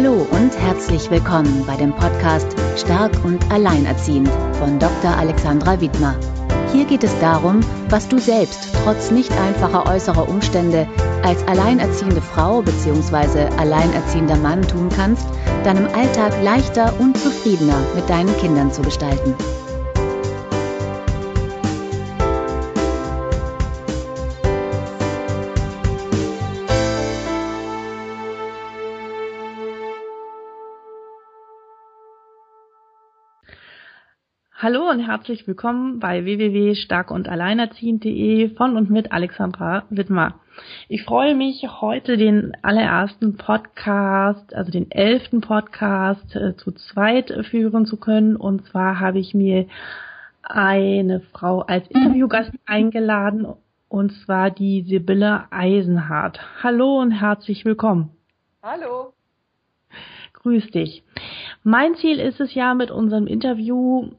Hallo und herzlich willkommen bei dem Podcast Stark und Alleinerziehend von Dr. Alexandra Widmer. Hier geht es darum, was du selbst trotz nicht einfacher äußerer Umstände als alleinerziehende Frau bzw. alleinerziehender Mann tun kannst, deinem Alltag leichter und zufriedener mit deinen Kindern zu gestalten. Hallo und herzlich willkommen bei www.starkundalleinerziehend.de von und mit Alexandra Wittmer. Ich freue mich, heute den allerersten Podcast, also den elften Podcast äh, zu zweit führen zu können. Und zwar habe ich mir eine Frau als Interviewgast eingeladen, und zwar die Sibylle Eisenhardt. Hallo und herzlich willkommen. Hallo. Grüß dich. Mein Ziel ist es ja mit unserem Interview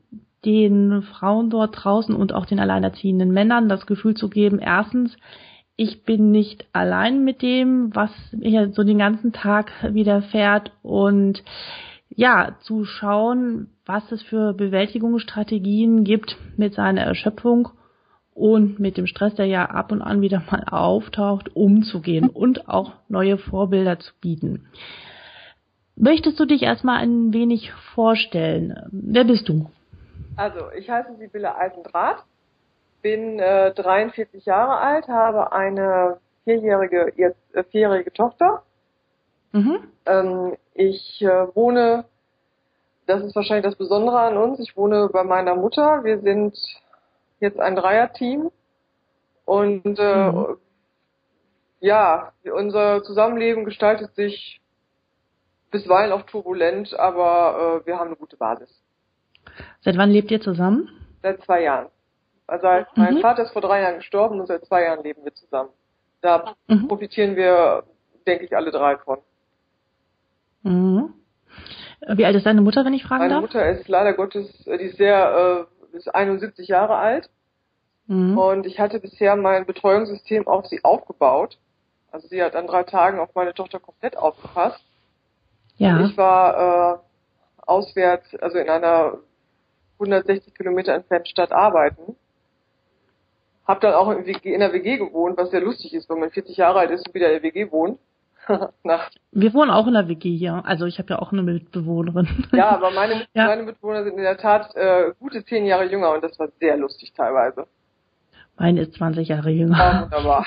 den Frauen dort draußen und auch den alleinerziehenden Männern das Gefühl zu geben, erstens, ich bin nicht allein mit dem, was mir so den ganzen Tag widerfährt und ja, zu schauen, was es für Bewältigungsstrategien gibt mit seiner Erschöpfung und mit dem Stress, der ja ab und an wieder mal auftaucht, umzugehen und auch neue Vorbilder zu bieten. Möchtest du dich erstmal ein wenig vorstellen? Wer bist du? Also, ich heiße Sibylle Eisendraht, bin äh, 43 Jahre alt, habe eine vierjährige, jetzt äh, vierjährige Tochter. Mhm. Ähm, ich äh, wohne, das ist wahrscheinlich das Besondere an uns, ich wohne bei meiner Mutter. Wir sind jetzt ein Dreierteam und äh, mhm. ja, unser Zusammenleben gestaltet sich bisweilen auch turbulent, aber äh, wir haben eine gute Basis. Seit wann lebt ihr zusammen? Seit zwei Jahren. Also mhm. mein Vater ist vor drei Jahren gestorben und seit zwei Jahren leben wir zusammen. Da mhm. profitieren wir, denke ich, alle drei von. Mhm. Wie alt ist deine Mutter, wenn ich fragen Meine darf? Meine Mutter ist leider Gottes, die ist sehr, äh, ist 71 Jahre alt. Mhm. Und ich hatte bisher mein Betreuungssystem auf sie aufgebaut. Also sie hat an drei Tagen auf meine Tochter komplett aufgepasst. Ja. Und ich war äh, auswärts, also in einer 160 Kilometer entfernt Stadt arbeiten. Hab dann auch in, WG, in der WG gewohnt, was sehr lustig ist, wenn man 40 Jahre alt ist und wieder in der WG wohnt. Wir wohnen auch in der WG hier. Also ich habe ja auch eine Mitbewohnerin. Ja, aber meine, ja. meine Mitbewohner sind in der Tat äh, gute zehn Jahre jünger und das war sehr lustig teilweise. Meine ist 20 Jahre jünger. Ja, wunderbar.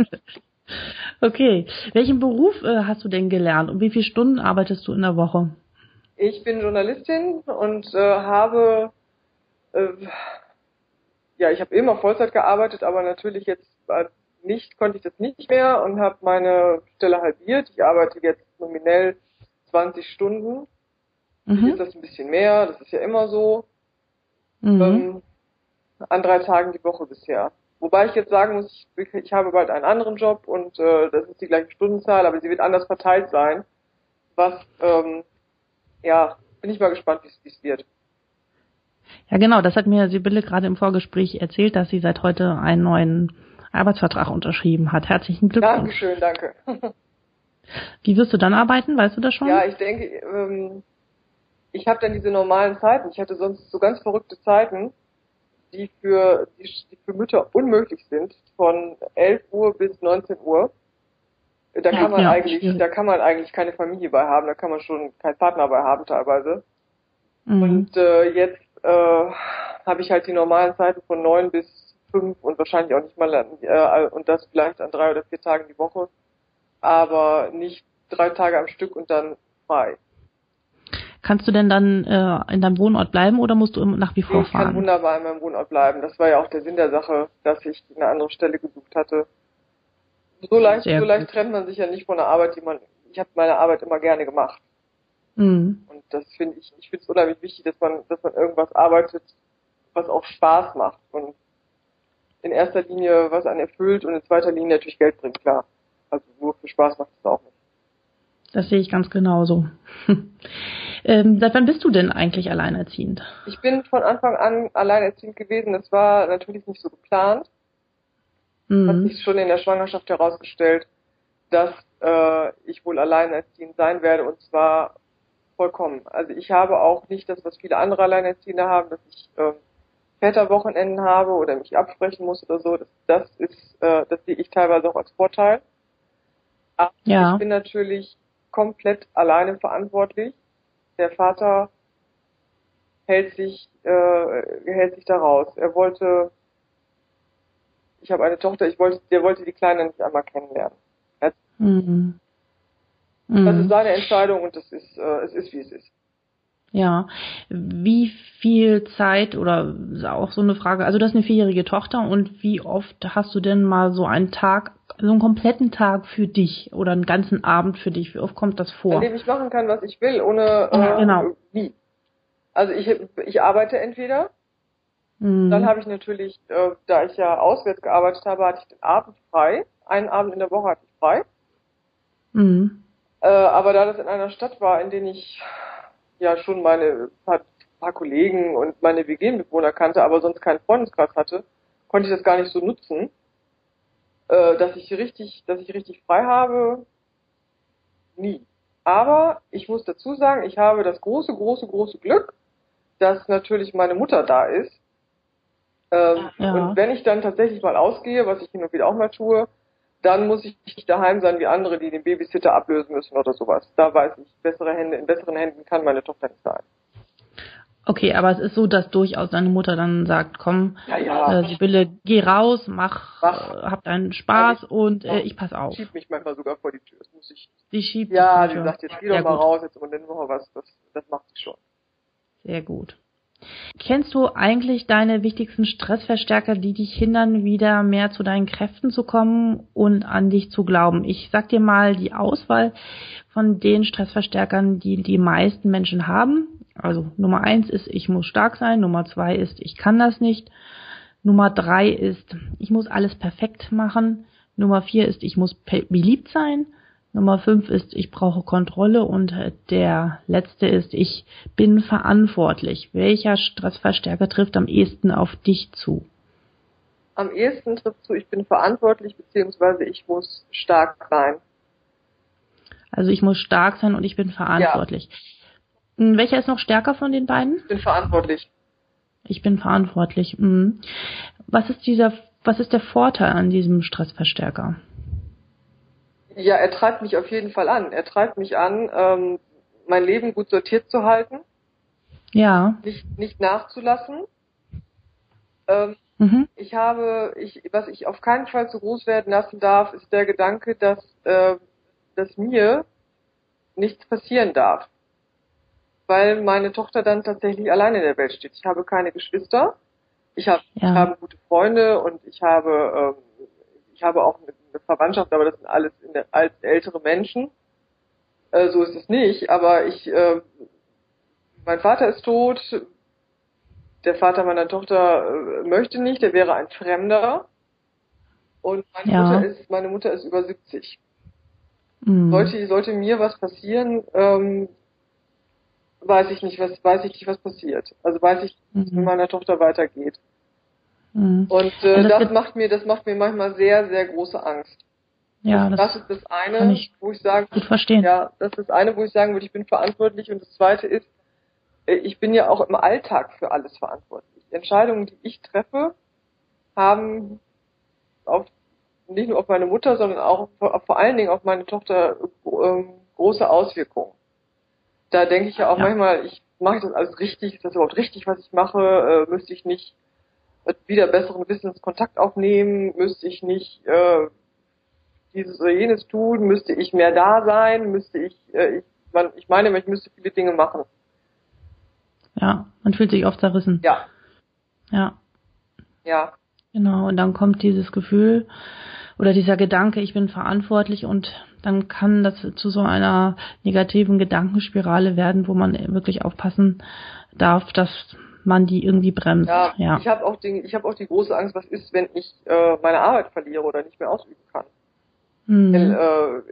okay. Welchen Beruf äh, hast du denn gelernt und wie viele Stunden arbeitest du in der Woche? Ich bin Journalistin und äh, habe äh, ja, ich habe immer Vollzeit gearbeitet, aber natürlich jetzt nicht konnte ich das nicht mehr und habe meine Stelle halbiert. Ich arbeite jetzt nominell 20 Stunden. Mhm. Ist das ein bisschen mehr? Das ist ja immer so. Mhm. Ähm, an drei Tagen die Woche bisher. Wobei ich jetzt sagen muss, ich, ich habe bald einen anderen Job und äh, das ist die gleiche Stundenzahl, aber sie wird anders verteilt sein, was ähm, ja, bin ich mal gespannt, wie es wird. Ja, genau, das hat mir Sibylle gerade im Vorgespräch erzählt, dass sie seit heute einen neuen Arbeitsvertrag unterschrieben hat. Herzlichen Glückwunsch. Dankeschön, danke. Wie wirst du dann arbeiten? Weißt du das schon? Ja, ich denke, ähm, ich habe dann diese normalen Zeiten. Ich hatte sonst so ganz verrückte Zeiten, die für, die, die für Mütter unmöglich sind, von 11 Uhr bis 19 Uhr. Da kann man ja, eigentlich, schwierig. da kann man eigentlich keine Familie bei haben, da kann man schon keinen Partner bei haben teilweise. Mhm. Und äh, jetzt äh, habe ich halt die normalen Zeiten von neun bis fünf und wahrscheinlich auch nicht mal äh, und das vielleicht an drei oder vier Tagen die Woche, aber nicht drei Tage am Stück und dann frei. Kannst du denn dann äh, in deinem Wohnort bleiben oder musst du nach wie vor ich fahren? Ich kann wunderbar in meinem Wohnort bleiben. Das war ja auch der Sinn der Sache, dass ich eine andere Stelle gesucht hatte so leicht, Sehr so leicht trennt man sich ja nicht von der Arbeit, die man, ich habe meine Arbeit immer gerne gemacht. Mhm. Und das finde ich, ich finde es unheimlich wichtig, dass man, dass man irgendwas arbeitet, was auch Spaß macht und in erster Linie was einen erfüllt und in zweiter Linie natürlich Geld bringt, klar. Also nur für Spaß macht es auch nicht. Das sehe ich ganz genauso. ähm, seit wann bist du denn eigentlich alleinerziehend? Ich bin von Anfang an alleinerziehend gewesen. Das war natürlich nicht so geplant mhm. hat sich schon in der Schwangerschaft herausgestellt, dass äh, ich wohl alleinerziehend sein werde und zwar vollkommen. Also ich habe auch nicht das, was viele andere Alleinerziehende haben, dass ich äh, Väterwochenenden habe oder mich absprechen muss oder so. Das, das ist, äh, das sehe ich teilweise auch als Vorteil. Aber ja. ich bin natürlich komplett alleine verantwortlich. Der Vater hält sich, äh, hält sich da raus. Er wollte, ich habe eine Tochter, ich wollte, der wollte die Kleine nicht einmal kennenlernen. Mhm. Das ist mhm. seine Entscheidung und das ist, äh, es ist wie es ist. Ja, wie viel Zeit oder auch so eine Frage, also du hast eine vierjährige Tochter und wie oft hast du denn mal so einen Tag, so einen kompletten Tag für dich oder einen ganzen Abend für dich? Wie oft kommt das vor? An dem ich machen kann, was ich will, ohne äh, genau. wie. Also ich, ich arbeite entweder, mhm. dann habe ich natürlich, äh, da ich ja auswärts gearbeitet habe, hatte ich den Abend frei. Einen Abend in der Woche hatte ich frei. Mhm. Äh, aber da das in einer Stadt war, in der ich ja schon meine paar, paar Kollegen und meine WG-Mitbewohner kannte, aber sonst keinen Freundeskreis hatte, konnte ich das gar nicht so nutzen, äh, dass ich richtig, dass ich richtig frei habe. Nie. Aber ich muss dazu sagen, ich habe das große, große, große Glück, dass natürlich meine Mutter da ist. Ähm, ja. Und wenn ich dann tatsächlich mal ausgehe, was ich hin und wieder auch mal tue, dann muss ich nicht daheim sein wie andere, die den Babysitter ablösen müssen oder sowas. Da weiß ich, bessere Hände, in besseren Händen kann meine Tochter nicht sein. Okay, aber es ist so, dass durchaus deine Mutter dann sagt, komm, ja, ja. Äh, Sibylle, geh raus, mach, mach. Äh, hab deinen Spaß ja, ich, und äh, ich pass auf. schiebt mich manchmal sogar vor die Tür. Das muss ich. Die schiebt Ja, die sagt, jetzt geh doch mal gut. raus, jetzt machen wir was. Das, das macht sie schon. Sehr gut. Kennst du eigentlich deine wichtigsten Stressverstärker, die dich hindern, wieder mehr zu deinen Kräften zu kommen und an dich zu glauben? Ich sag dir mal die Auswahl von den Stressverstärkern, die die meisten Menschen haben. Also Nummer eins ist, ich muss stark sein. Nummer zwei ist, ich kann das nicht. Nummer drei ist, ich muss alles perfekt machen. Nummer vier ist, ich muss beliebt sein. Nummer fünf ist, ich brauche Kontrolle und der letzte ist, ich bin verantwortlich. Welcher Stressverstärker trifft am ehesten auf dich zu? Am ehesten trifft zu, ich bin verantwortlich beziehungsweise ich muss stark sein. Also ich muss stark sein und ich bin verantwortlich. Ja. Hm, welcher ist noch stärker von den beiden? Ich bin verantwortlich. Ich bin verantwortlich. Hm. Was ist dieser, was ist der Vorteil an diesem Stressverstärker? Ja, er treibt mich auf jeden Fall an. Er treibt mich an, ähm, mein Leben gut sortiert zu halten. Ja. Nicht, nicht nachzulassen. Ähm, mhm. Ich habe, ich, was ich auf keinen Fall zu groß werden lassen darf, ist der Gedanke, dass, äh, dass mir nichts passieren darf. Weil meine Tochter dann tatsächlich alleine in der Welt steht. Ich habe keine Geschwister. Ich habe, ja. ich habe gute Freunde und ich habe, ähm, ich habe auch eine eine Verwandtschaft, aber das sind alles der, als ältere Menschen. Äh, so ist es nicht. Aber ich, äh, mein Vater ist tot. Der Vater meiner Tochter äh, möchte nicht. Der wäre ein Fremder. Und meine ja. Mutter ist, meine Mutter ist über 70. Mhm. Sollte, sollte mir was passieren, ähm, weiß ich nicht, was, weiß ich nicht, was passiert. Also weiß ich, wie es mit mhm. meiner Tochter weitergeht. Mhm. Und äh, das, das macht mir, das macht mir manchmal sehr, sehr große Angst. Ja, das, das ist das eine, ich wo ich sagen, gut verstehen. ja, das ist das eine, wo ich sagen würde, ich bin verantwortlich. Und das zweite ist, äh, ich bin ja auch im Alltag für alles verantwortlich. Entscheidungen, die ich treffe, haben auf, nicht nur auf meine Mutter, sondern auch vor, vor allen Dingen auf meine Tochter äh, große Auswirkungen. Da denke ich ja auch ja. manchmal, ich mache das alles richtig, ist das überhaupt richtig, was ich mache, äh, müsste ich nicht wieder besseren Wissens Kontakt aufnehmen, müsste ich nicht äh, dieses oder jenes tun, müsste ich mehr da sein, müsste ich, äh, ich, man, ich meine, ich müsste viele Dinge machen. Ja, man fühlt sich oft zerrissen. Ja. Ja. Ja. Genau, und dann kommt dieses Gefühl oder dieser Gedanke, ich bin verantwortlich und dann kann das zu so einer negativen Gedankenspirale werden, wo man wirklich aufpassen darf, dass man die irgendwie bremst. Ja, ja. ich habe auch, den, ich hab auch die große Angst, was ist, wenn ich äh, meine Arbeit verliere oder nicht mehr ausüben kann. Mhm. Denn, äh,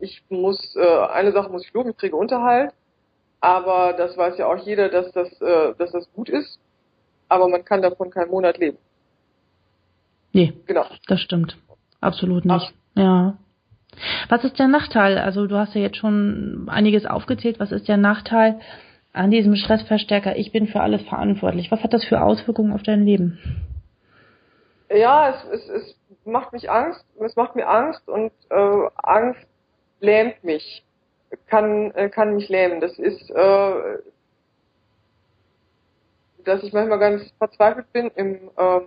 ich muss, äh, eine Sache muss ich loben, ich kriege Unterhalt, aber das weiß ja auch jeder, dass das, äh, dass das gut ist, aber man kann davon keinen Monat leben. Nee, genau. das stimmt. Absolut nicht. Ach. Ja. Was ist der Nachteil? Also du hast ja jetzt schon einiges aufgezählt. Was ist der Nachteil an diesem Stressverstärker? Ich bin für alles verantwortlich. Was hat das für Auswirkungen auf dein Leben? Ja, es, es, es macht mich Angst. Es macht mir Angst und äh, Angst lähmt mich, kann äh, kann mich lähmen. Das ist, äh, dass ich manchmal ganz verzweifelt bin im ähm,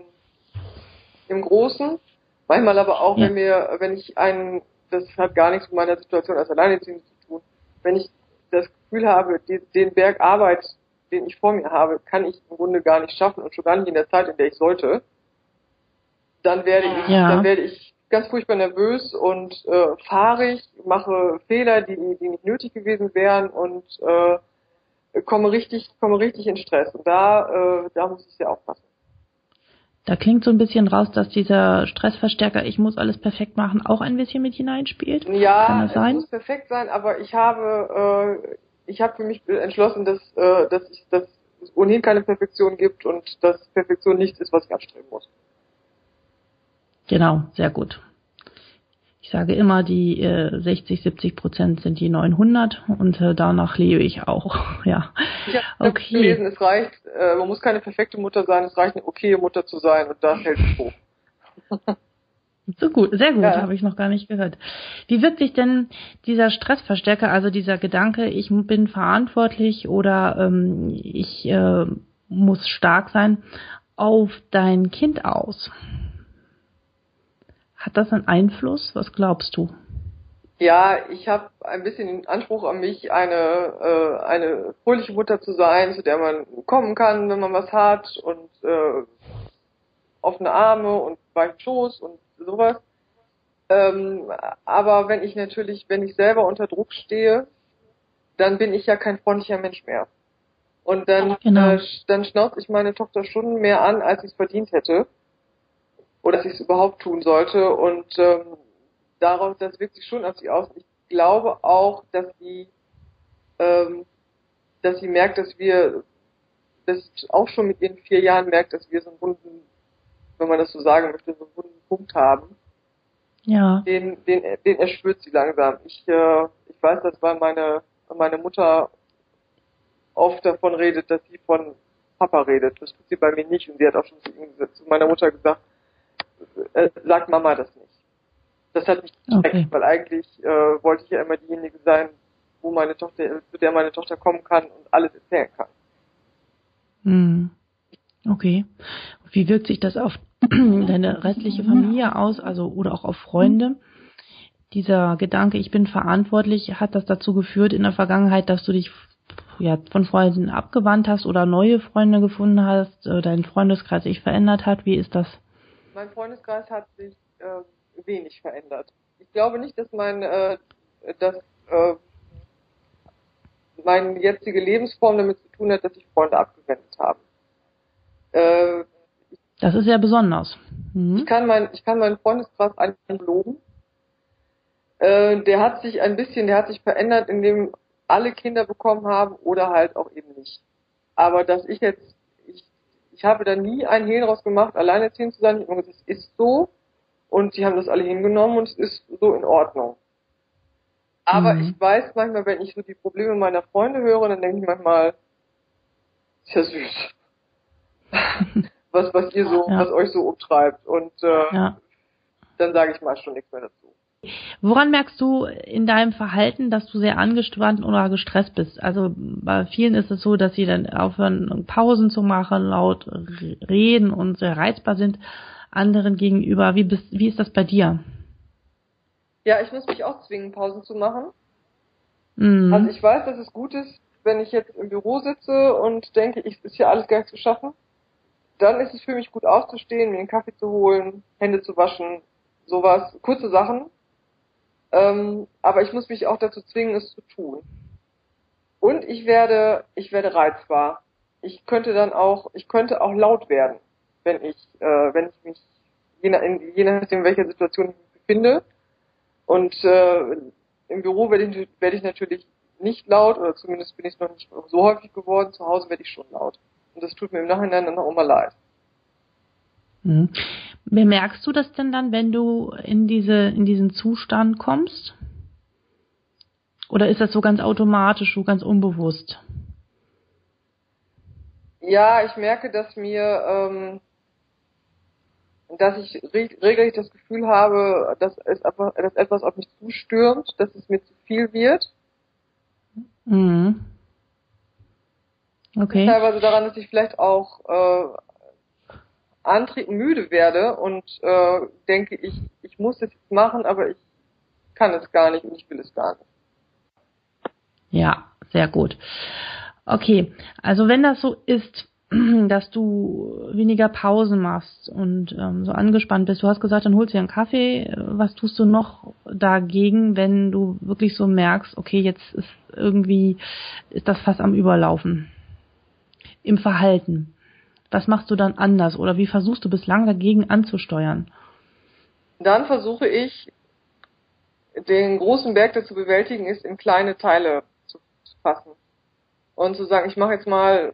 im Großen, manchmal aber auch, ja. wenn mir, wenn ich einen das hat gar nichts mit meiner Situation als Alleinerziehende zu tun. Wenn ich das Gefühl habe, die, den Berg Arbeit, den ich vor mir habe, kann ich im Grunde gar nicht schaffen und schon gar nicht in der Zeit, in der ich sollte, dann werde ich, ja. dann werde ich ganz furchtbar nervös und äh, fahrig, mache Fehler, die, die nicht nötig gewesen wären und äh, komme richtig, komme richtig in Stress. Und da, äh, da muss ich sehr aufpassen. Da klingt so ein bisschen raus, dass dieser Stressverstärker, ich muss alles perfekt machen, auch ein bisschen mit hineinspielt. Ja, Kann das sein? es muss perfekt sein, aber ich habe, äh, ich habe für mich entschlossen, dass, äh, dass, ich, dass es ohnehin keine Perfektion gibt und dass Perfektion nichts ist, was ich anstreben muss. Genau, sehr gut. Ich sage immer, die äh, 60, 70 Prozent sind die 900 und äh, danach lebe ich auch. ja. Ich habe okay. gelesen, es reicht, äh, man muss keine perfekte Mutter sein, es reicht eine okaye Mutter zu sein und das hält es hoch. So gut, sehr gut, ja. habe ich noch gar nicht gehört. Wie wirkt sich denn dieser Stressverstärker, also dieser Gedanke, ich bin verantwortlich oder ähm, ich äh, muss stark sein, auf dein Kind aus? Hat das einen Einfluss? Was glaubst du? Ja, ich habe ein bisschen den Anspruch an mich, eine, äh, eine fröhliche Mutter zu sein, zu der man kommen kann, wenn man was hat und äh, offene Arme und weichen Schoß und sowas. Ähm, aber wenn ich natürlich, wenn ich selber unter Druck stehe, dann bin ich ja kein freundlicher Mensch mehr. Und dann, genau. äh, dann schnauze ich meine Tochter Stunden mehr an, als ich es verdient hätte oder dass ich es überhaupt tun sollte. Und ähm, darauf, das wirkt sich schon auf sie aus. Ich glaube auch, dass sie, ähm, dass sie merkt, dass wir, das auch schon mit ihren vier Jahren merkt, dass wir so einen wunden, wenn man das so sagen möchte, so einen wunden Punkt haben. Ja. Den, den, den erspürt sie langsam. Ich, äh, ich weiß, dass weil meine, meine Mutter oft davon redet, dass sie von Papa redet. Das tut sie bei mir nicht. Und sie hat auch schon zu, meiner Mutter gesagt, äh, sagt Mama das nicht. Das hat mich geschreckt, okay. weil eigentlich äh, wollte ich ja immer diejenige sein, wo meine Tochter, zu der meine Tochter kommen kann und alles erzählen kann. Hm. Okay. Wie wirkt sich das auf deine restliche Familie aus, also oder auch auf Freunde? Dieser Gedanke, ich bin verantwortlich, hat das dazu geführt in der Vergangenheit, dass du dich ja, von Freunden abgewandt hast oder neue Freunde gefunden hast, äh, dein Freundeskreis sich verändert hat? Wie ist das? mein Freundeskreis hat sich äh, wenig verändert. Ich glaube nicht, dass mein, äh, dass äh, meine jetzige Lebensform damit zu tun hat, dass sich Freunde abgewendet haben. Äh, das ist ja besonders. Mhm. Ich kann mein, ich kann meinen Freundeskreis eigentlich loben. Äh, der hat sich ein bisschen, der hat sich verändert, indem alle Kinder bekommen haben oder halt auch eben nicht. Aber dass ich jetzt ich habe da nie einen Hehl draus gemacht, alleinerziehend zu sein. Ich habe gesagt, es ist so und sie haben das alle hingenommen und es ist so in Ordnung. Aber mhm. ich weiß manchmal, wenn ich so die Probleme meiner Freunde höre, dann denke ich manchmal, ist ja süß. was, was ihr so, ja. was euch so umtreibt. Und äh, ja. dann sage ich mal schon nichts mehr dazu. Woran merkst du in deinem Verhalten, dass du sehr angespannt oder gestresst bist? Also bei vielen ist es so, dass sie dann aufhören, Pausen zu machen, laut reden und sehr reizbar sind anderen gegenüber. Wie, bist, wie ist das bei dir? Ja, ich muss mich auch zwingen, Pausen zu machen. Mhm. Also ich weiß, dass es gut ist, wenn ich jetzt im Büro sitze und denke, ich ist hier alles gar nicht zu schaffen. Dann ist es für mich gut aufzustehen, mir einen Kaffee zu holen, Hände zu waschen, sowas, kurze Sachen ähm, aber ich muss mich auch dazu zwingen, es zu tun. Und ich werde, ich werde reizbar. Ich könnte dann auch, ich könnte auch laut werden, wenn ich, äh, wenn ich mich, je, nach, in, je nachdem, in welcher Situation ich mich befinde. Und äh, im Büro werde ich, werde ich natürlich nicht laut, oder zumindest bin ich es noch nicht so häufig geworden. Zu Hause werde ich schon laut. Und das tut mir im Nachhinein dann auch immer leid. Mhm. Bemerkst du das denn dann, wenn du in diese, in diesen Zustand kommst? Oder ist das so ganz automatisch, so ganz unbewusst? Ja, ich merke, dass mir, ähm, dass ich re regelrecht das Gefühl habe, dass es einfach, dass etwas auf mich zustürmt, dass es mir zu viel wird. Mhm. Okay. Teilweise daran, dass ich vielleicht auch äh, Antrieb müde werde und äh, denke, ich, ich muss es jetzt machen, aber ich kann es gar nicht und ich will es gar nicht. Ja, sehr gut. Okay, also wenn das so ist, dass du weniger Pausen machst und ähm, so angespannt bist, du hast gesagt, dann holst du dir einen Kaffee. Was tust du noch dagegen, wenn du wirklich so merkst, okay, jetzt ist irgendwie, ist das fast am Überlaufen? Im Verhalten. Was machst du dann anders oder wie versuchst du bislang dagegen anzusteuern? Dann versuche ich, den großen Berg, der zu bewältigen ist, in kleine Teile zu, fassen. Und zu sagen, ich mache jetzt mal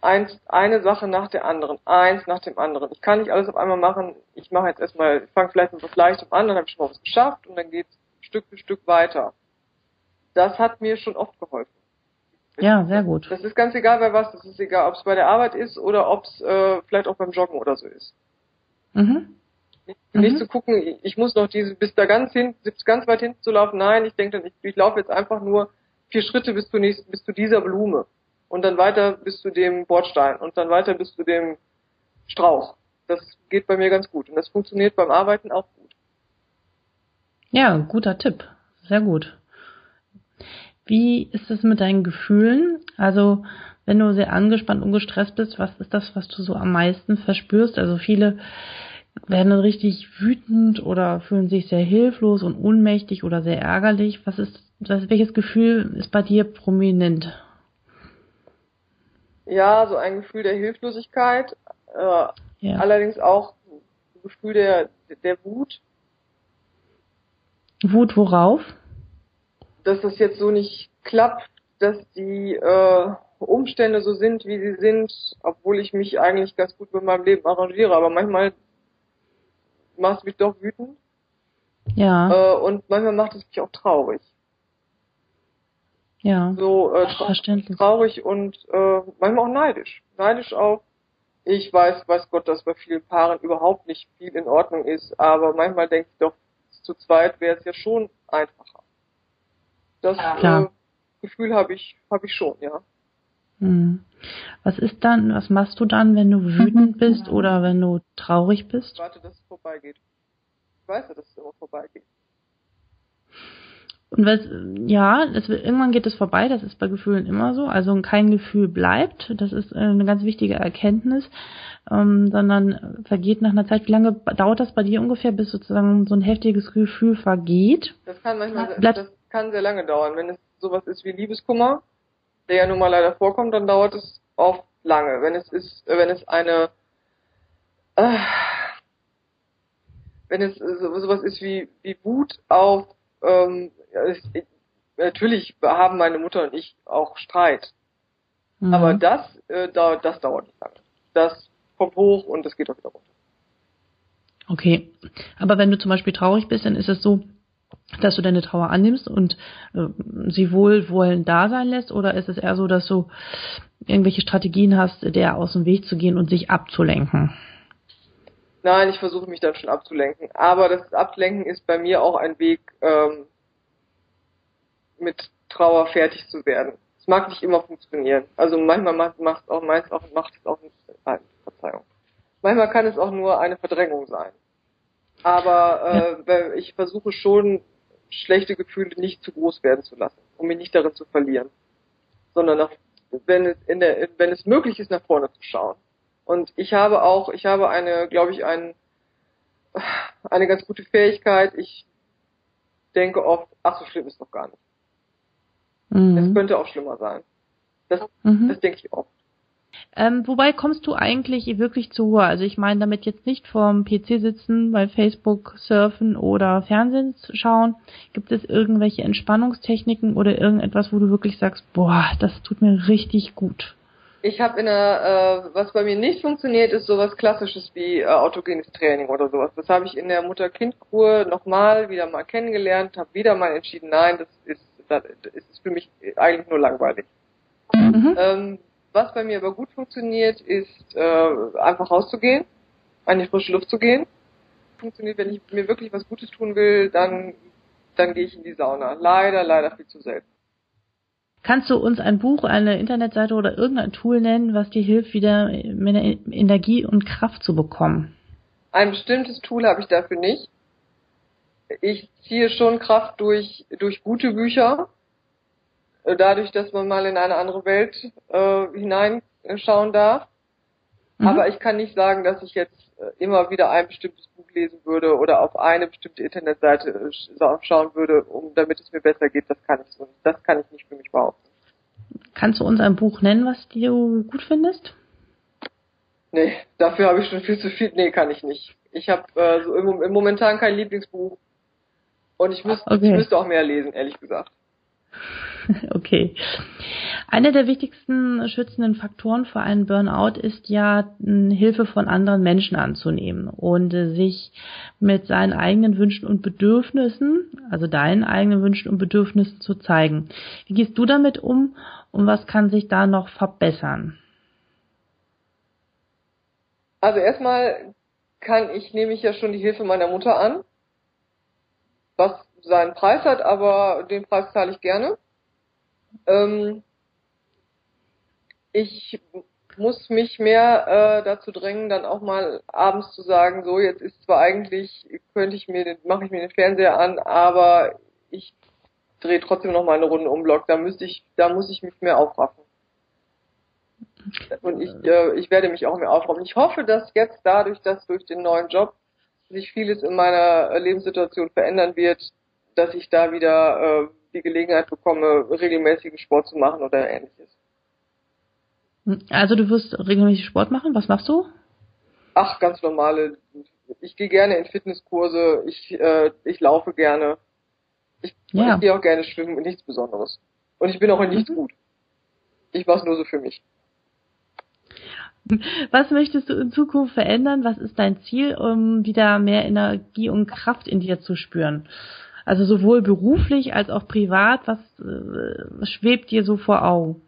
eins, eine Sache nach der anderen, eins nach dem anderen. Ich kann nicht alles auf einmal machen. Ich mache jetzt erstmal, ich fange vielleicht mit was Leichtem an, dann habe ich schon mal was geschafft und dann geht es Stück für Stück weiter. Das hat mir schon oft geholfen. Ja, sehr gut. Das ist ganz egal bei was. Das ist egal, ob es bei der Arbeit ist oder ob es äh, vielleicht auch beim Joggen oder so ist. Mhm. Nicht, nicht zu gucken, ich muss noch diese bis da ganz hin, bis ganz weit hinten zu laufen. Nein, ich denke dann, ich, ich laufe jetzt einfach nur vier Schritte bis zu nächsten, bis zu dieser Blume und dann weiter bis zu dem Bordstein und dann weiter bis zu dem Strauch. Das geht bei mir ganz gut und das funktioniert beim Arbeiten auch gut. Ja, guter Tipp. Sehr gut. Wie ist es mit deinen Gefühlen? Also, wenn du sehr angespannt und gestresst bist, was ist das, was du so am meisten verspürst? Also viele werden dann richtig wütend oder fühlen sich sehr hilflos und ohnmächtig oder sehr ärgerlich. Was ist, was, welches Gefühl ist bei dir prominent? Ja, so ein Gefühl der Hilflosigkeit, äh, ja. allerdings auch ein Gefühl der, der Wut. Wut worauf? Dass das jetzt so nicht klappt, dass die äh, Umstände so sind, wie sie sind, obwohl ich mich eigentlich ganz gut mit meinem Leben arrangiere. Aber manchmal macht es mich doch wütend. Ja. Äh, und manchmal macht es mich auch traurig. Ja. So äh, tra traurig und äh, manchmal auch neidisch. Neidisch auch. Ich weiß, weiß Gott, dass bei vielen Paaren überhaupt nicht viel in Ordnung ist, aber manchmal denke ich doch, zu zweit wäre es ja schon einfacher. Das äh, Gefühl habe ich, habe ich schon, ja. Hm. Was ist dann, was machst du dann, wenn du wütend bist oder wenn du traurig bist? Ich warte, dass es vorbeigeht. Ich weiß ja, dass es immer vorbeigeht. Und was, ja, es, irgendwann geht es vorbei, das ist bei Gefühlen immer so. Also kein Gefühl bleibt, das ist eine ganz wichtige Erkenntnis, ähm, sondern vergeht nach einer Zeit. Wie lange dauert das bei dir ungefähr, bis sozusagen so ein heftiges Gefühl vergeht? Das kann manchmal, Bleibt, das kann sehr lange dauern. Wenn es sowas ist wie Liebeskummer, der ja nun mal leider vorkommt, dann dauert es oft lange. Wenn es ist, wenn es eine, äh, wenn es sowas ist wie, wie Wut auf, ähm, es, natürlich haben meine Mutter und ich auch Streit. Mhm. Aber das, äh, da, das dauert nicht lange. Das kommt hoch und das geht auch wieder runter. Okay. Aber wenn du zum Beispiel traurig bist, dann ist es so, dass du deine Trauer annimmst und äh, sie wohlwollend da sein lässt? Oder ist es eher so, dass du irgendwelche Strategien hast, der aus dem Weg zu gehen und sich abzulenken? Nein, ich versuche mich dann schon abzulenken. Aber das Ablenken ist bei mir auch ein Weg, ähm, mit Trauer fertig zu werden. Es mag nicht immer funktionieren. Also manchmal macht es auch, meist auch, macht es auch nicht, nein, Verzeihung. Manchmal kann es auch nur eine Verdrängung sein. Aber äh, ich versuche schon schlechte Gefühle nicht zu groß werden zu lassen, um mich nicht darin zu verlieren, sondern nach, wenn es in der, wenn es möglich ist, nach vorne zu schauen. Und ich habe auch, ich habe eine, glaube ich, ein, eine ganz gute Fähigkeit. Ich denke oft, ach so schlimm ist doch gar nicht. Mhm. Es könnte auch schlimmer sein. Das, mhm. das denke ich oft. Ähm, wobei kommst du eigentlich wirklich zur Ruhe? Also ich meine damit jetzt nicht vorm PC sitzen, bei Facebook surfen oder Fernsehen schauen. Gibt es irgendwelche Entspannungstechniken oder irgendetwas, wo du wirklich sagst, boah, das tut mir richtig gut? Ich habe in der, äh, was bei mir nicht funktioniert, ist sowas Klassisches wie äh, autogenes Training oder sowas. Das habe ich in der Mutter-Kind-Kur nochmal wieder mal kennengelernt, habe wieder mal entschieden, nein, das ist, das ist für mich eigentlich nur langweilig. Mhm. Ähm, was bei mir aber gut funktioniert, ist äh, einfach rauszugehen, an die frische Luft zu gehen. Funktioniert, wenn ich mir wirklich was Gutes tun will, dann dann gehe ich in die Sauna. Leider, leider viel zu selten. Kannst du uns ein Buch, eine Internetseite oder irgendein Tool nennen, was dir hilft, wieder Energie und Kraft zu bekommen? Ein bestimmtes Tool habe ich dafür nicht. Ich ziehe schon Kraft durch, durch gute Bücher. Dadurch, dass man mal in eine andere Welt äh, hineinschauen darf. Mhm. Aber ich kann nicht sagen, dass ich jetzt äh, immer wieder ein bestimmtes Buch lesen würde oder auf eine bestimmte Internetseite äh, schauen würde, um damit es mir besser geht. Das kann ich so nicht. Das kann ich nicht für mich behaupten. Kannst du uns ein Buch nennen, was du gut findest? Nee, dafür habe ich schon viel zu viel. Nee, kann ich nicht. Ich habe äh, so im, im, momentan kein Lieblingsbuch und ich müsste, okay. ich müsste auch mehr lesen, ehrlich gesagt. Okay. Einer der wichtigsten schützenden Faktoren für einen Burnout ist ja, Hilfe von anderen Menschen anzunehmen und äh, sich mit seinen eigenen Wünschen und Bedürfnissen, also deinen eigenen Wünschen und Bedürfnissen zu zeigen. Wie gehst du damit um und was kann sich da noch verbessern? Also erstmal kann ich, nehme ich ja schon die Hilfe meiner Mutter an, was seinen Preis hat, aber den Preis zahle ich gerne. Ähm, ich muss mich mehr äh, dazu drängen, dann auch mal abends zu sagen, so jetzt ist zwar eigentlich, könnte ich mir, mache ich mir den Fernseher an, aber ich drehe trotzdem noch mal eine Runde um Block. Da müsste ich, da muss ich mich mehr aufraffen. Und ich, äh, ich werde mich auch mehr aufraffen. Ich hoffe, dass jetzt dadurch, dass durch den neuen Job sich vieles in meiner Lebenssituation verändern wird, dass ich da wieder äh, die Gelegenheit bekomme, regelmäßigen Sport zu machen oder ähnliches. Also du wirst regelmäßig Sport machen? Was machst du? Ach, ganz normale. Ich gehe gerne in Fitnesskurse, ich, äh, ich laufe gerne. Ich, ja. ich gehe auch gerne schwimmen, nichts Besonderes. Und ich bin auch in nichts mhm. gut. Ich mache es nur so für mich. Was möchtest du in Zukunft verändern? Was ist dein Ziel, um wieder mehr Energie und Kraft in dir zu spüren? Also sowohl beruflich als auch privat, was, was äh, schwebt dir so vor Augen?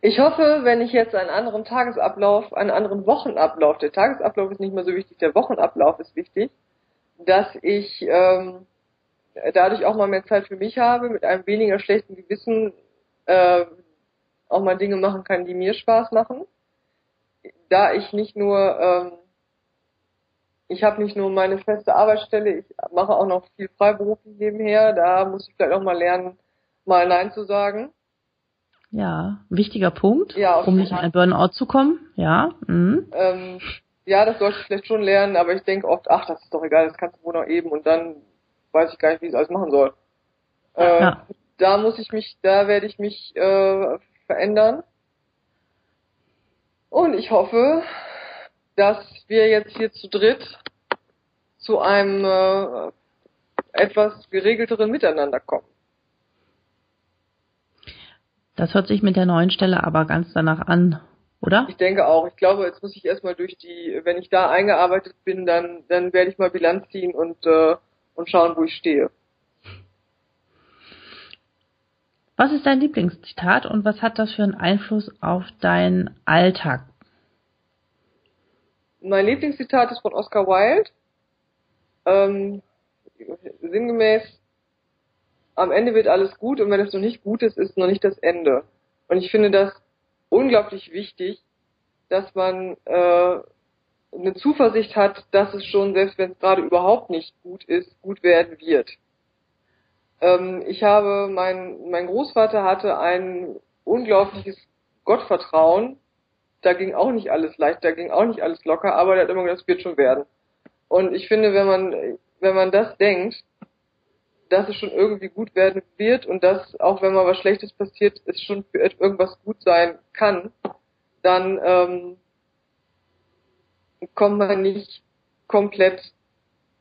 Ich hoffe, wenn ich jetzt einen anderen Tagesablauf, einen anderen Wochenablauf, der Tagesablauf ist nicht mehr so wichtig, der Wochenablauf ist wichtig, dass ich ähm, dadurch auch mal mehr Zeit für mich habe, mit einem weniger schlechten Gewissen äh, auch mal Dinge machen kann, die mir Spaß machen. Da ich nicht nur ähm, ich habe nicht nur meine feste Arbeitsstelle, ich mache auch noch viel freiberuflich nebenher. Da muss ich vielleicht auch mal lernen, mal Nein zu sagen. Ja, wichtiger Punkt, ja, um nicht in ein Burnout zu kommen. Ja. Mhm. Ähm, ja, das sollte ich vielleicht schon lernen, aber ich denke oft, ach, das ist doch egal, das kannst du wohl noch eben und dann weiß ich gar nicht, wie ich es alles machen soll. Äh, ja. Da muss ich mich, da werde ich mich äh, verändern. Und ich hoffe, dass wir jetzt hier zu dritt zu einem äh, etwas geregelteren Miteinander kommen. Das hört sich mit der neuen Stelle aber ganz danach an, oder? Ich denke auch. Ich glaube, jetzt muss ich erstmal durch die, wenn ich da eingearbeitet bin, dann, dann werde ich mal Bilanz ziehen und, äh, und schauen, wo ich stehe. Was ist dein Lieblingszitat und was hat das für einen Einfluss auf deinen Alltag? Mein Lieblingszitat ist von Oscar Wilde. Ähm, sinngemäß, am Ende wird alles gut und wenn es noch nicht gut ist, ist noch nicht das Ende. Und ich finde das unglaublich wichtig, dass man äh, eine Zuversicht hat, dass es schon, selbst wenn es gerade überhaupt nicht gut ist, gut werden wird. Ähm, ich habe, mein, mein Großvater hatte ein unglaubliches Gottvertrauen, da ging auch nicht alles leicht, da ging auch nicht alles locker, aber der hat immer gesagt, es wird schon werden. Und ich finde, wenn man, wenn man das denkt, dass es schon irgendwie gut werden wird und dass auch wenn mal was Schlechtes passiert, es schon für irgendwas gut sein kann, dann ähm, kommt man nicht komplett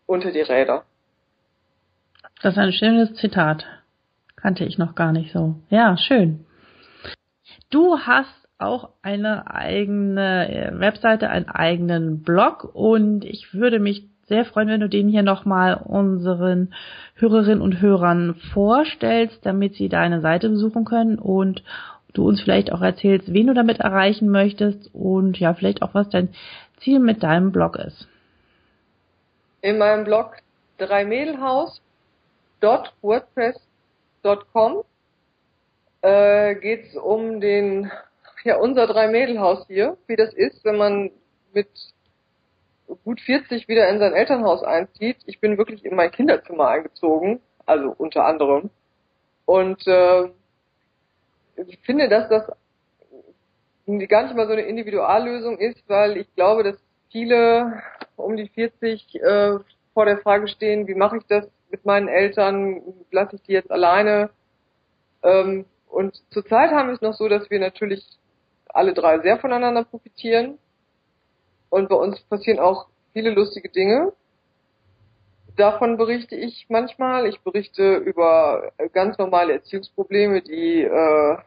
unter die Räder. Das ist ein schönes Zitat. Kannte ich noch gar nicht so. Ja, schön. Du hast auch eine eigene äh, Webseite, einen eigenen Blog und ich würde mich sehr freuen, wenn du den hier nochmal unseren Hörerinnen und Hörern vorstellst, damit sie deine Seite besuchen können und du uns vielleicht auch erzählst, wen du damit erreichen möchtest und ja, vielleicht auch was dein Ziel mit deinem Blog ist. In meinem Blog dreimädelhaus.wordpress.com äh, geht es um den, ja, unser Drei-Mädel-Haus hier, wie das ist, wenn man mit gut 40 wieder in sein Elternhaus einzieht. Ich bin wirklich in mein Kinderzimmer eingezogen, also unter anderem. Und äh, ich finde, dass das gar nicht mal so eine Individuallösung ist, weil ich glaube, dass viele um die 40 äh, vor der Frage stehen, wie mache ich das mit meinen Eltern, lasse ich die jetzt alleine. Ähm, und zurzeit haben wir es noch so, dass wir natürlich alle drei sehr voneinander profitieren. Und bei uns passieren auch viele lustige Dinge. Davon berichte ich manchmal. Ich berichte über ganz normale Erziehungsprobleme, die äh,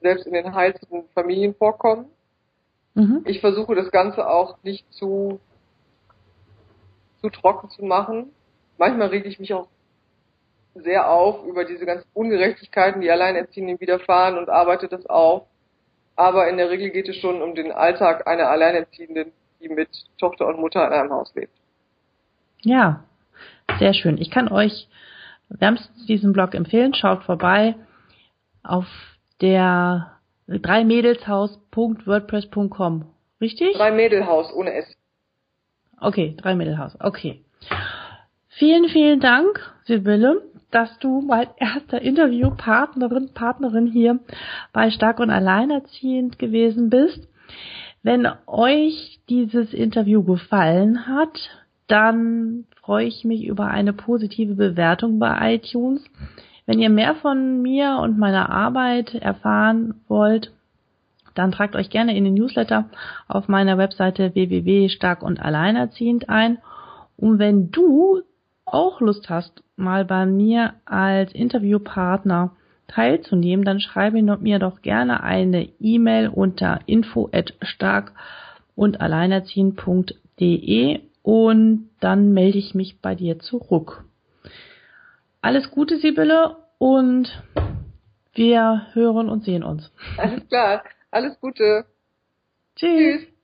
selbst in den heilsten Familien vorkommen. Mhm. Ich versuche das Ganze auch nicht zu, zu trocken zu machen. Manchmal rege ich mich auch sehr auf über diese ganzen Ungerechtigkeiten, die Alleinerziehenden widerfahren und arbeite das auf. Aber in der Regel geht es schon um den Alltag einer Alleinerziehenden, die mit Tochter und Mutter in einem Haus lebt. Ja, sehr schön. Ich kann euch wärmstens diesen Blog empfehlen. Schaut vorbei auf der dreimädelshaus.wordpress.com. Richtig? Dreimädelhaus ohne S. Okay, Dreimädelhaus. Okay. Vielen, vielen Dank, Sibylle, dass du mein erster Interviewpartnerin, Partnerin hier bei Stark und Alleinerziehend gewesen bist. Wenn euch dieses Interview gefallen hat, dann freue ich mich über eine positive Bewertung bei iTunes. Wenn ihr mehr von mir und meiner Arbeit erfahren wollt, dann tragt euch gerne in den Newsletter auf meiner Webseite www.starkundalleinerziehend ein. Und wenn du auch Lust hast, mal bei mir als Interviewpartner teilzunehmen, dann schreibe mir doch gerne eine E-Mail unter info stark und alleinerziehen.de und dann melde ich mich bei dir zurück. Alles Gute, Sibylle, und wir hören und sehen uns. Alles klar. Alles Gute. Tschüss. Tschüss.